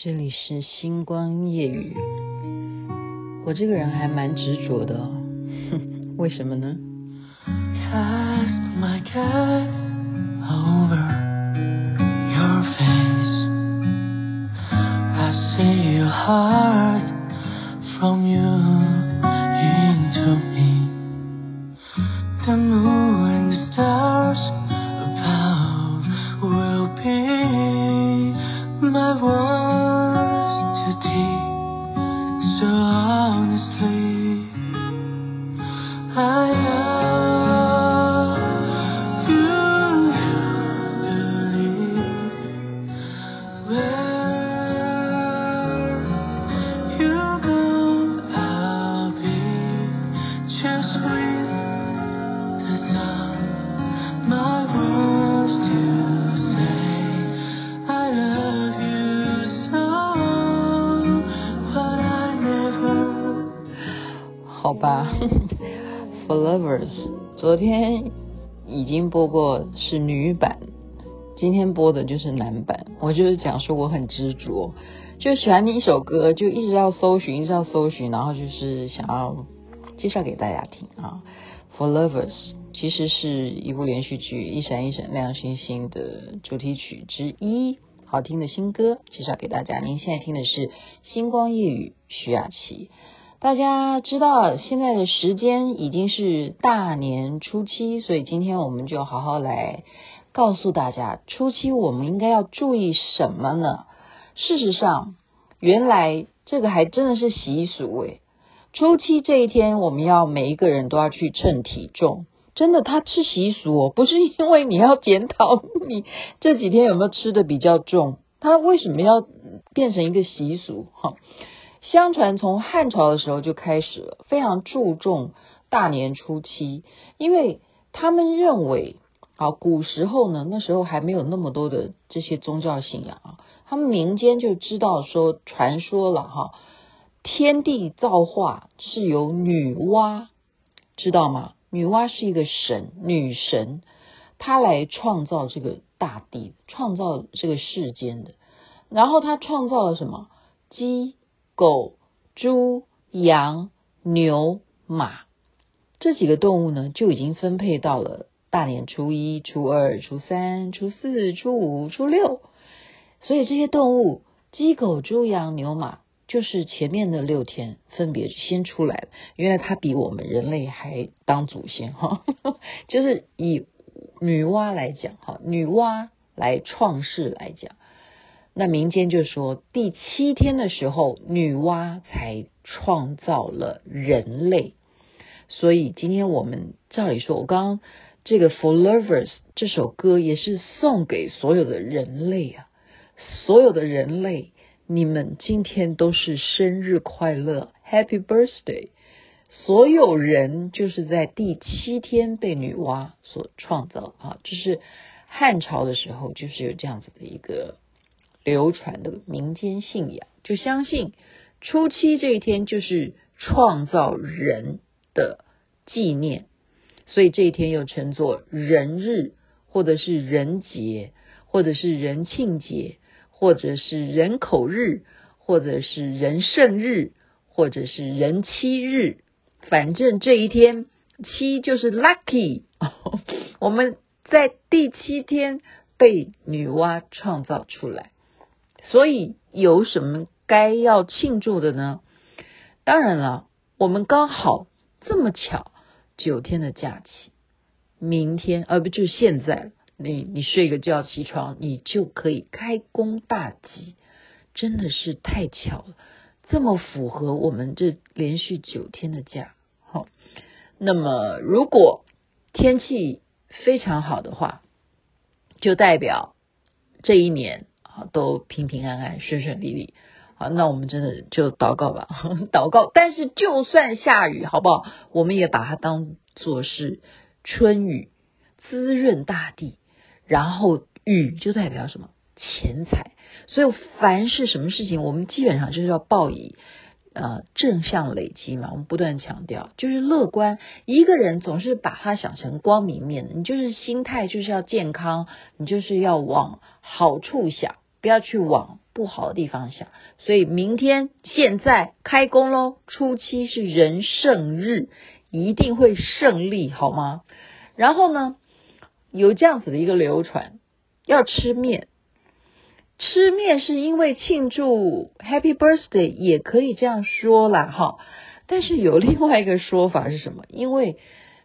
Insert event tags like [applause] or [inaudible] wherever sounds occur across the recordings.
这里是星光夜语。我这个人还蛮执着的哦，哼，为什么呢？Cast my cast over your face. I see your heart from you 好吧，[laughs] For Lovers，昨天已经播过是女版，今天播的就是男版。我就是讲说我很执着，就喜欢一首歌，就一直要搜寻，一直要搜寻，然后就是想要介绍给大家听啊。For Lovers 其实是一部连续剧《一闪一闪亮星星》的主题曲之一，好听的新歌介绍给大家。您现在听的是《星光夜雨》，徐雅琪。大家知道现在的时间已经是大年初七，所以今天我们就好好来告诉大家，初七我们应该要注意什么呢？事实上，原来这个还真的是习俗诶。初七这一天，我们要每一个人都要去称体重，真的，它是习俗哦，不是因为你要检讨你这几天有没有吃的比较重，它为什么要变成一个习俗？哈。相传从汉朝的时候就开始了，非常注重大年初七，因为他们认为，啊，古时候呢，那时候还没有那么多的这些宗教信仰啊，他们民间就知道说，传说了哈，天地造化是由女娲，知道吗？女娲是一个神，女神，她来创造这个大地，创造这个世间的，然后她创造了什么？鸡。狗、猪、羊、牛、马这几个动物呢，就已经分配到了大年初一、初二、初三、初四、初五、初六。所以这些动物，鸡、狗、猪、羊、牛、马，就是前面的六天分别先出来了。原来它比我们人类还当祖先哈，[laughs] 就是以女娲来讲哈，女娲来创世来讲。那民间就说，第七天的时候，女娲才创造了人类。所以今天我们照理说，我刚刚这个《For Lovers》这首歌也是送给所有的人类啊，所有的人类，你们今天都是生日快乐，Happy Birthday！所有人就是在第七天被女娲所创造啊，就是汉朝的时候就是有这样子的一个。流传的民间信仰，就相信初七这一天就是创造人的纪念，所以这一天又称作人日，或者是人节，或者是人庆节，或者是人口日，或者是人圣日，或者是人妻日。反正这一天七就是 lucky，[laughs] 我们在第七天被女娲创造出来。所以有什么该要庆祝的呢？当然了，我们刚好这么巧，九天的假期，明天呃、不就现在？你你睡个觉起床，你就可以开工大吉，真的是太巧了，这么符合我们这连续九天的假。好，那么如果天气非常好的话，就代表这一年。都平平安安、顺顺利利，好，那我们真的就祷告吧，[laughs] 祷告。但是就算下雨，好不好？我们也把它当作是春雨，滋润大地。然后雨就代表什么？钱财。所以凡是什么事情，我们基本上就是要报以呃正向累积嘛。我们不断强调，就是乐观。一个人总是把它想成光明面，你就是心态就是要健康，你就是要往好处想。不要去往不好的地方想。所以明天现在开工喽，初七是人胜日，一定会胜利，好吗？然后呢，有这样子的一个流传，要吃面。吃面是因为庆祝 Happy Birthday，也可以这样说啦，哈。但是有另外一个说法是什么？因为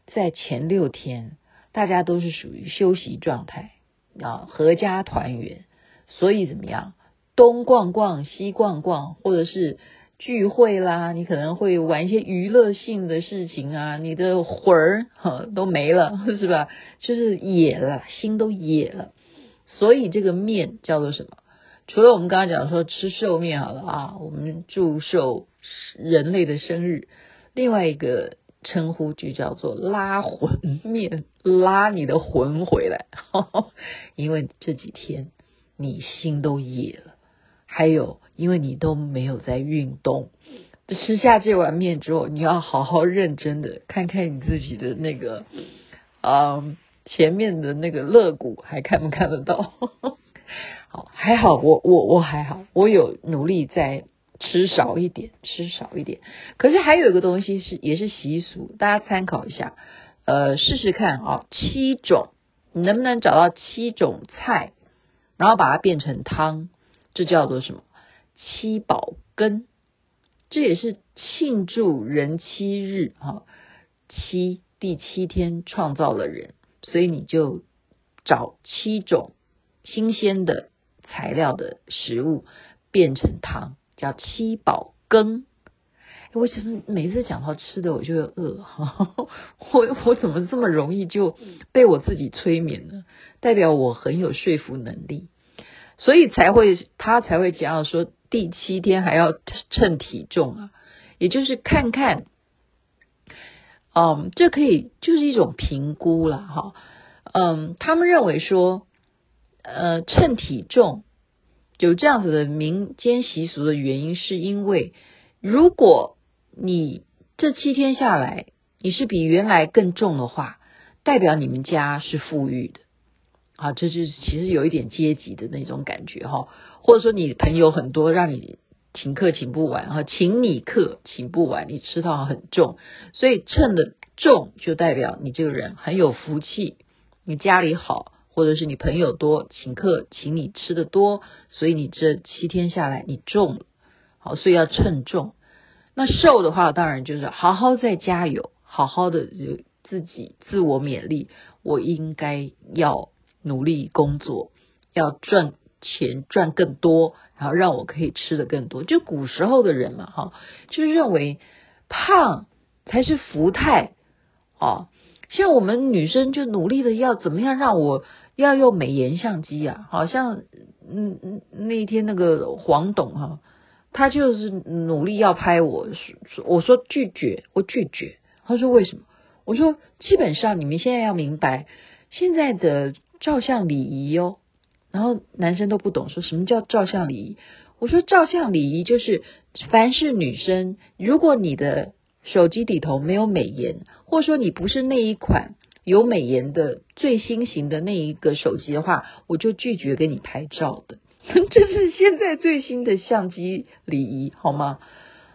在前六天，大家都是属于休息状态啊，阖家团圆，所以怎么样？东逛逛，西逛逛，或者是聚会啦，你可能会玩一些娱乐性的事情啊，你的魂儿哈都没了，是吧？[laughs] 就是野了，心都野了。所以这个面叫做什么？除了我们刚刚讲说吃寿面好了啊，我们祝寿人类的生日，另外一个称呼就叫做拉魂面，拉你的魂回来，呵呵，因为这几天你心都野了，还有因为你都没有在运动，吃下这碗面之后，你要好好认真的看看你自己的那个，嗯，前面的那个肋骨还看不看得到？呵 [laughs] 呵好，还好，我我我还好，我有努力在吃少一点，吃少一点。可是还有一个东西是也是习俗，大家参考一下，呃，试试看啊，七种，你能不能找到七种菜，然后把它变成汤，这叫做什么？七宝羹，这也是庆祝人七日哈，七第七天创造了人，所以你就找七种新鲜的。材料的食物变成汤，叫七宝羹。为什么每次讲到吃的我就饿？[laughs] 我我怎么这么容易就被我自己催眠呢？代表我很有说服能力，所以才会他才会讲到说第七天还要称体重啊，也就是看看，嗯，这可以就是一种评估了哈。嗯，他们认为说。呃，称体重有这样子的民间习俗的原因，是因为如果你这七天下来你是比原来更重的话，代表你们家是富裕的啊，这就是其实有一点阶级的那种感觉哈，或者说你朋友很多，让你请客请不完哈，请你客请不完，你吃到很重，所以称的重就代表你这个人很有福气，你家里好。或者是你朋友多，请客请你吃的多，所以你这七天下来你重了，好，所以要称重。那瘦的话，当然就是好好再加油，好好的自己自我勉励，我应该要努力工作，要赚钱赚更多，然后让我可以吃的更多。就古时候的人嘛，哈，就认为胖才是福态，啊，像我们女生就努力的要怎么样让我。要用美颜相机啊，好像嗯嗯那一天那个黄董哈，他就是努力要拍我，我说拒绝，我拒绝。他说为什么？我说基本上你们现在要明白现在的照相礼仪哦。然后男生都不懂，说什么叫照相礼仪？我说照相礼仪就是凡是女生，如果你的手机里头没有美颜，或者说你不是那一款。有美颜的最新型的那一个手机的话，我就拒绝给你拍照的。[laughs] 这是现在最新的相机礼仪，好吗？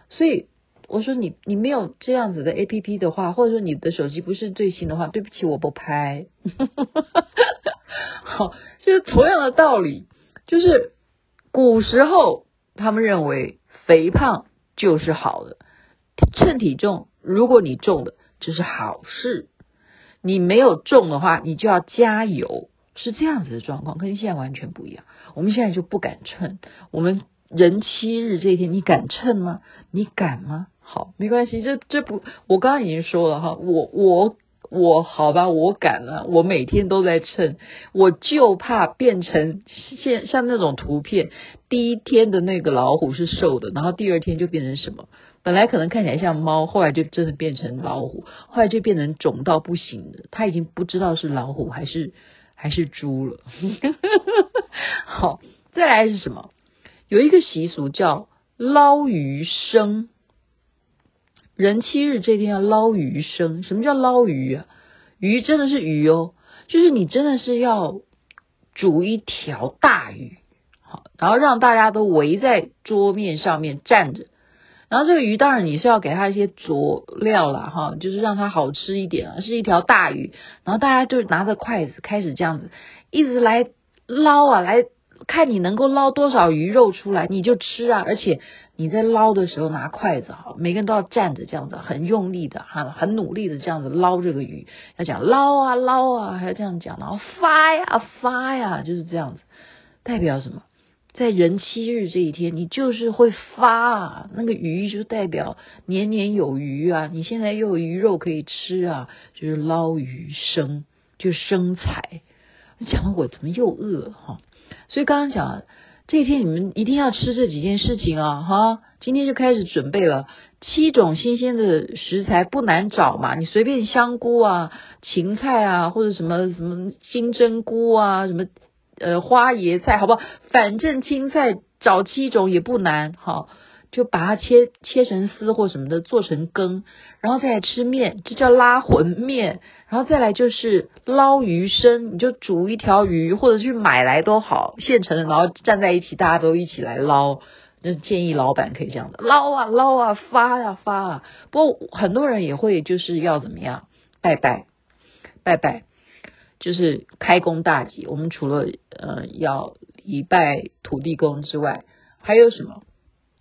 所以我说你你没有这样子的 APP 的话，或者说你的手机不是最新的话，对不起，我不拍。[laughs] 好，就是同样的道理，就是古时候他们认为肥胖就是好的，称体重，如果你重的，这是好事。你没有重的话，你就要加油，是这样子的状况，跟现在完全不一样。我们现在就不敢称。我们人妻日这一天，你敢称吗？你敢吗？好，没关系，这这不，我刚刚已经说了哈，我我我，好吧，我敢了，我每天都在称，我就怕变成现像那种图片，第一天的那个老虎是瘦的，然后第二天就变成什么？本来可能看起来像猫，后来就真的变成老虎，后来就变成肿到不行的，他已经不知道是老虎还是还是猪了。好，再来是什么？有一个习俗叫捞鱼生，人妻日这天要捞鱼生。什么叫捞鱼啊？鱼真的是鱼哦，就是你真的是要煮一条大鱼好，然后让大家都围在桌面上面站着。然后这个鱼当然你是要给它一些佐料啦，哈，就是让它好吃一点啊，是一条大鱼。然后大家就拿着筷子开始这样子，一直来捞啊，来看你能够捞多少鱼肉出来，你就吃啊。而且你在捞的时候拿筷子哈，每个人都要站着这样子，很用力的哈，很努力的这样子捞这个鱼。要讲捞啊捞啊，还要这样讲，然后发呀发呀，就是这样子，代表什么？在人七日这一天，你就是会发啊，那个鱼就代表年年有余啊，你现在又有鱼肉可以吃啊，就是捞鱼生，就生财。讲的我怎么又饿哈？所以刚刚讲这一天你们一定要吃这几件事情啊哈！今天就开始准备了，七种新鲜的食材不难找嘛，你随便香菇啊、芹菜啊，或者什么什么金针菇啊，什么。呃，花椰菜好不好？反正青菜找七种也不难，好，就把它切切成丝或什么的，做成羹，然后再来吃面，这叫拉魂面。然后再来就是捞鱼生，你就煮一条鱼，或者去买来都好，现成的，然后站在一起，大家都一起来捞。就建议老板可以这样的捞啊捞啊发呀、啊、发啊。不过很多人也会就是要怎么样拜拜拜拜。就是开工大吉，我们除了呃要礼拜土地公之外，还有什么？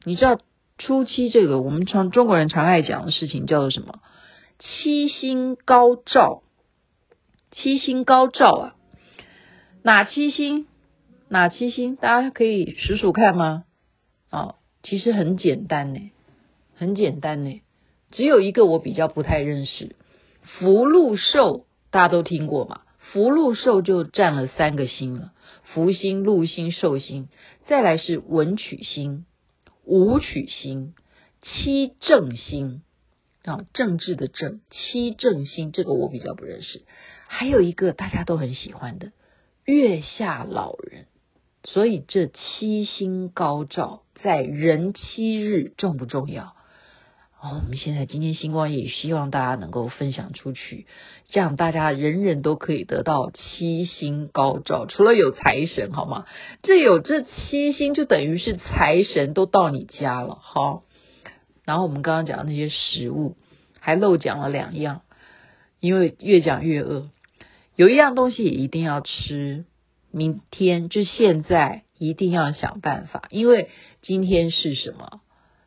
你知道初七这个我们常中国人常爱讲的事情叫做什么？七星高照，七星高照啊！哪七星？哪七星？大家可以数数看吗？哦，其实很简单呢，很简单呢，只有一个我比较不太认识，福禄寿，大家都听过嘛？福禄寿就占了三个星了，福星、禄星、寿星，再来是文曲星、武曲星、七正星啊，政治的政，七正星，这个我比较不认识。还有一个大家都很喜欢的月下老人，所以这七星高照，在人七日重不重要？哦，我们现在今天星光也希望大家能够分享出去，这样大家人人都可以得到七星高照。除了有财神，好吗？这有这七星，就等于是财神都到你家了。好，然后我们刚刚讲的那些食物，还漏讲了两样，因为越讲越饿。有一样东西也一定要吃，明天就现在一定要想办法，因为今天是什么？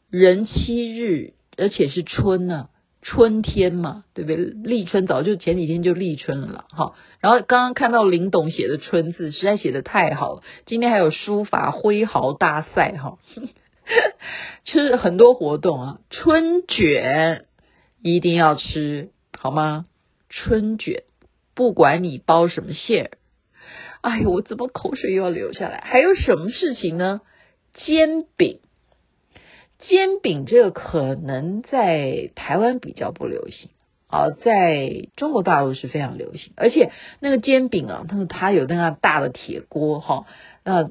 人妻日。而且是春呢、春天嘛，对不对？立春早就前几天就立春了，哈。然后刚刚看到林董写的“春”字，实在写得太好了。今天还有书法挥毫大赛，哈，[laughs] 就是很多活动啊。春卷一定要吃，好吗？春卷，不管你包什么馅儿，哎呦，我怎么口水又要流下来？还有什么事情呢？煎饼。煎饼这个可能在台湾比较不流行啊，在中国大陆是非常流行，而且那个煎饼啊，它它有那样大的铁锅哈，那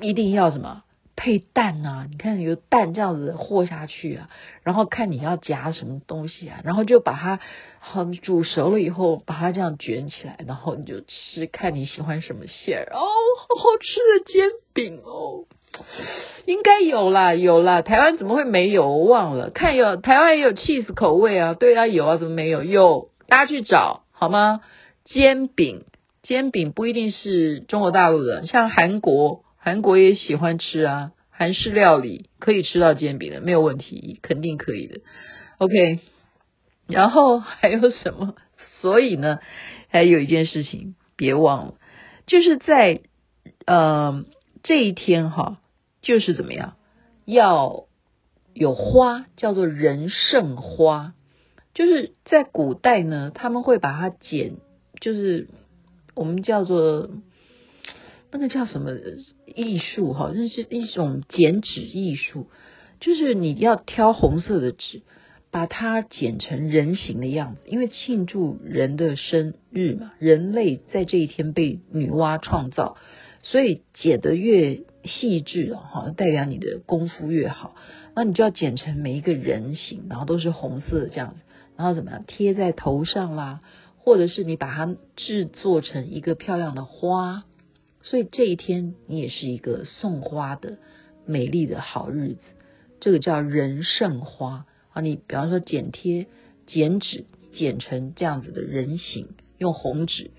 一定要什么配蛋呐？你看有蛋这样子和下去啊，然后看你要夹什么东西啊，然后就把它好煮熟了以后，把它这样卷起来，然后你就吃，看你喜欢什么馅儿哦，好好吃的煎饼哦。应该有啦，有啦。台湾怎么会没有？我忘了。看有台湾也有 cheese 口味啊，对啊，有啊，怎么没有？有，大家去找好吗？煎饼，煎饼不一定是中国大陆的，像韩国，韩国也喜欢吃啊，韩式料理可以吃到煎饼的，没有问题，肯定可以的。OK，然后还有什么？[laughs] 所以呢，还有一件事情别忘了，就是在呃这一天哈。就是怎么样，要有花，叫做人圣花。就是在古代呢，他们会把它剪，就是我们叫做那个叫什么艺术哈，那是一种剪纸艺术。就是你要挑红色的纸，把它剪成人形的样子，因为庆祝人的生日嘛，人类在这一天被女娲创造，所以剪得越细致哦，哈，代表你的功夫越好，那你就要剪成每一个人形，然后都是红色这样子，然后怎么样贴在头上啦，或者是你把它制作成一个漂亮的花，所以这一天你也是一个送花的美丽的好日子，这个叫人圣花啊。你比方说剪贴、剪纸，剪成这样子的人形，用红纸，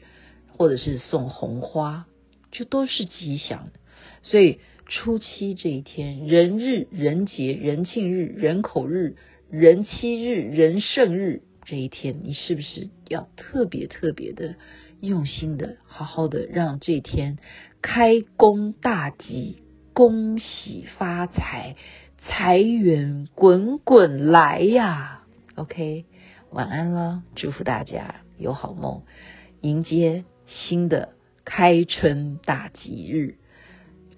或者是送红花，就都是吉祥的。所以初七这一天，人日、人节、人庆日、人口日、人妻日、人圣日这一天，你是不是要特别特别的？用心的，好好的让这天开工大吉，恭喜发财，财源滚滚来呀！OK，晚安了，祝福大家有好梦，迎接新的开春大吉日。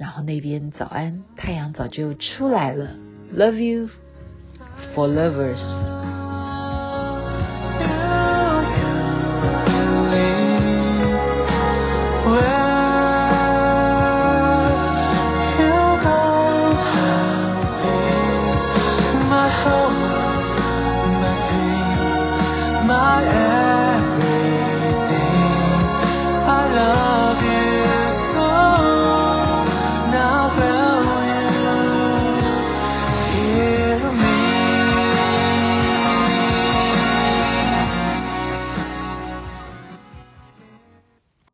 然后那边早安，太阳早就出来了，Love you for lovers。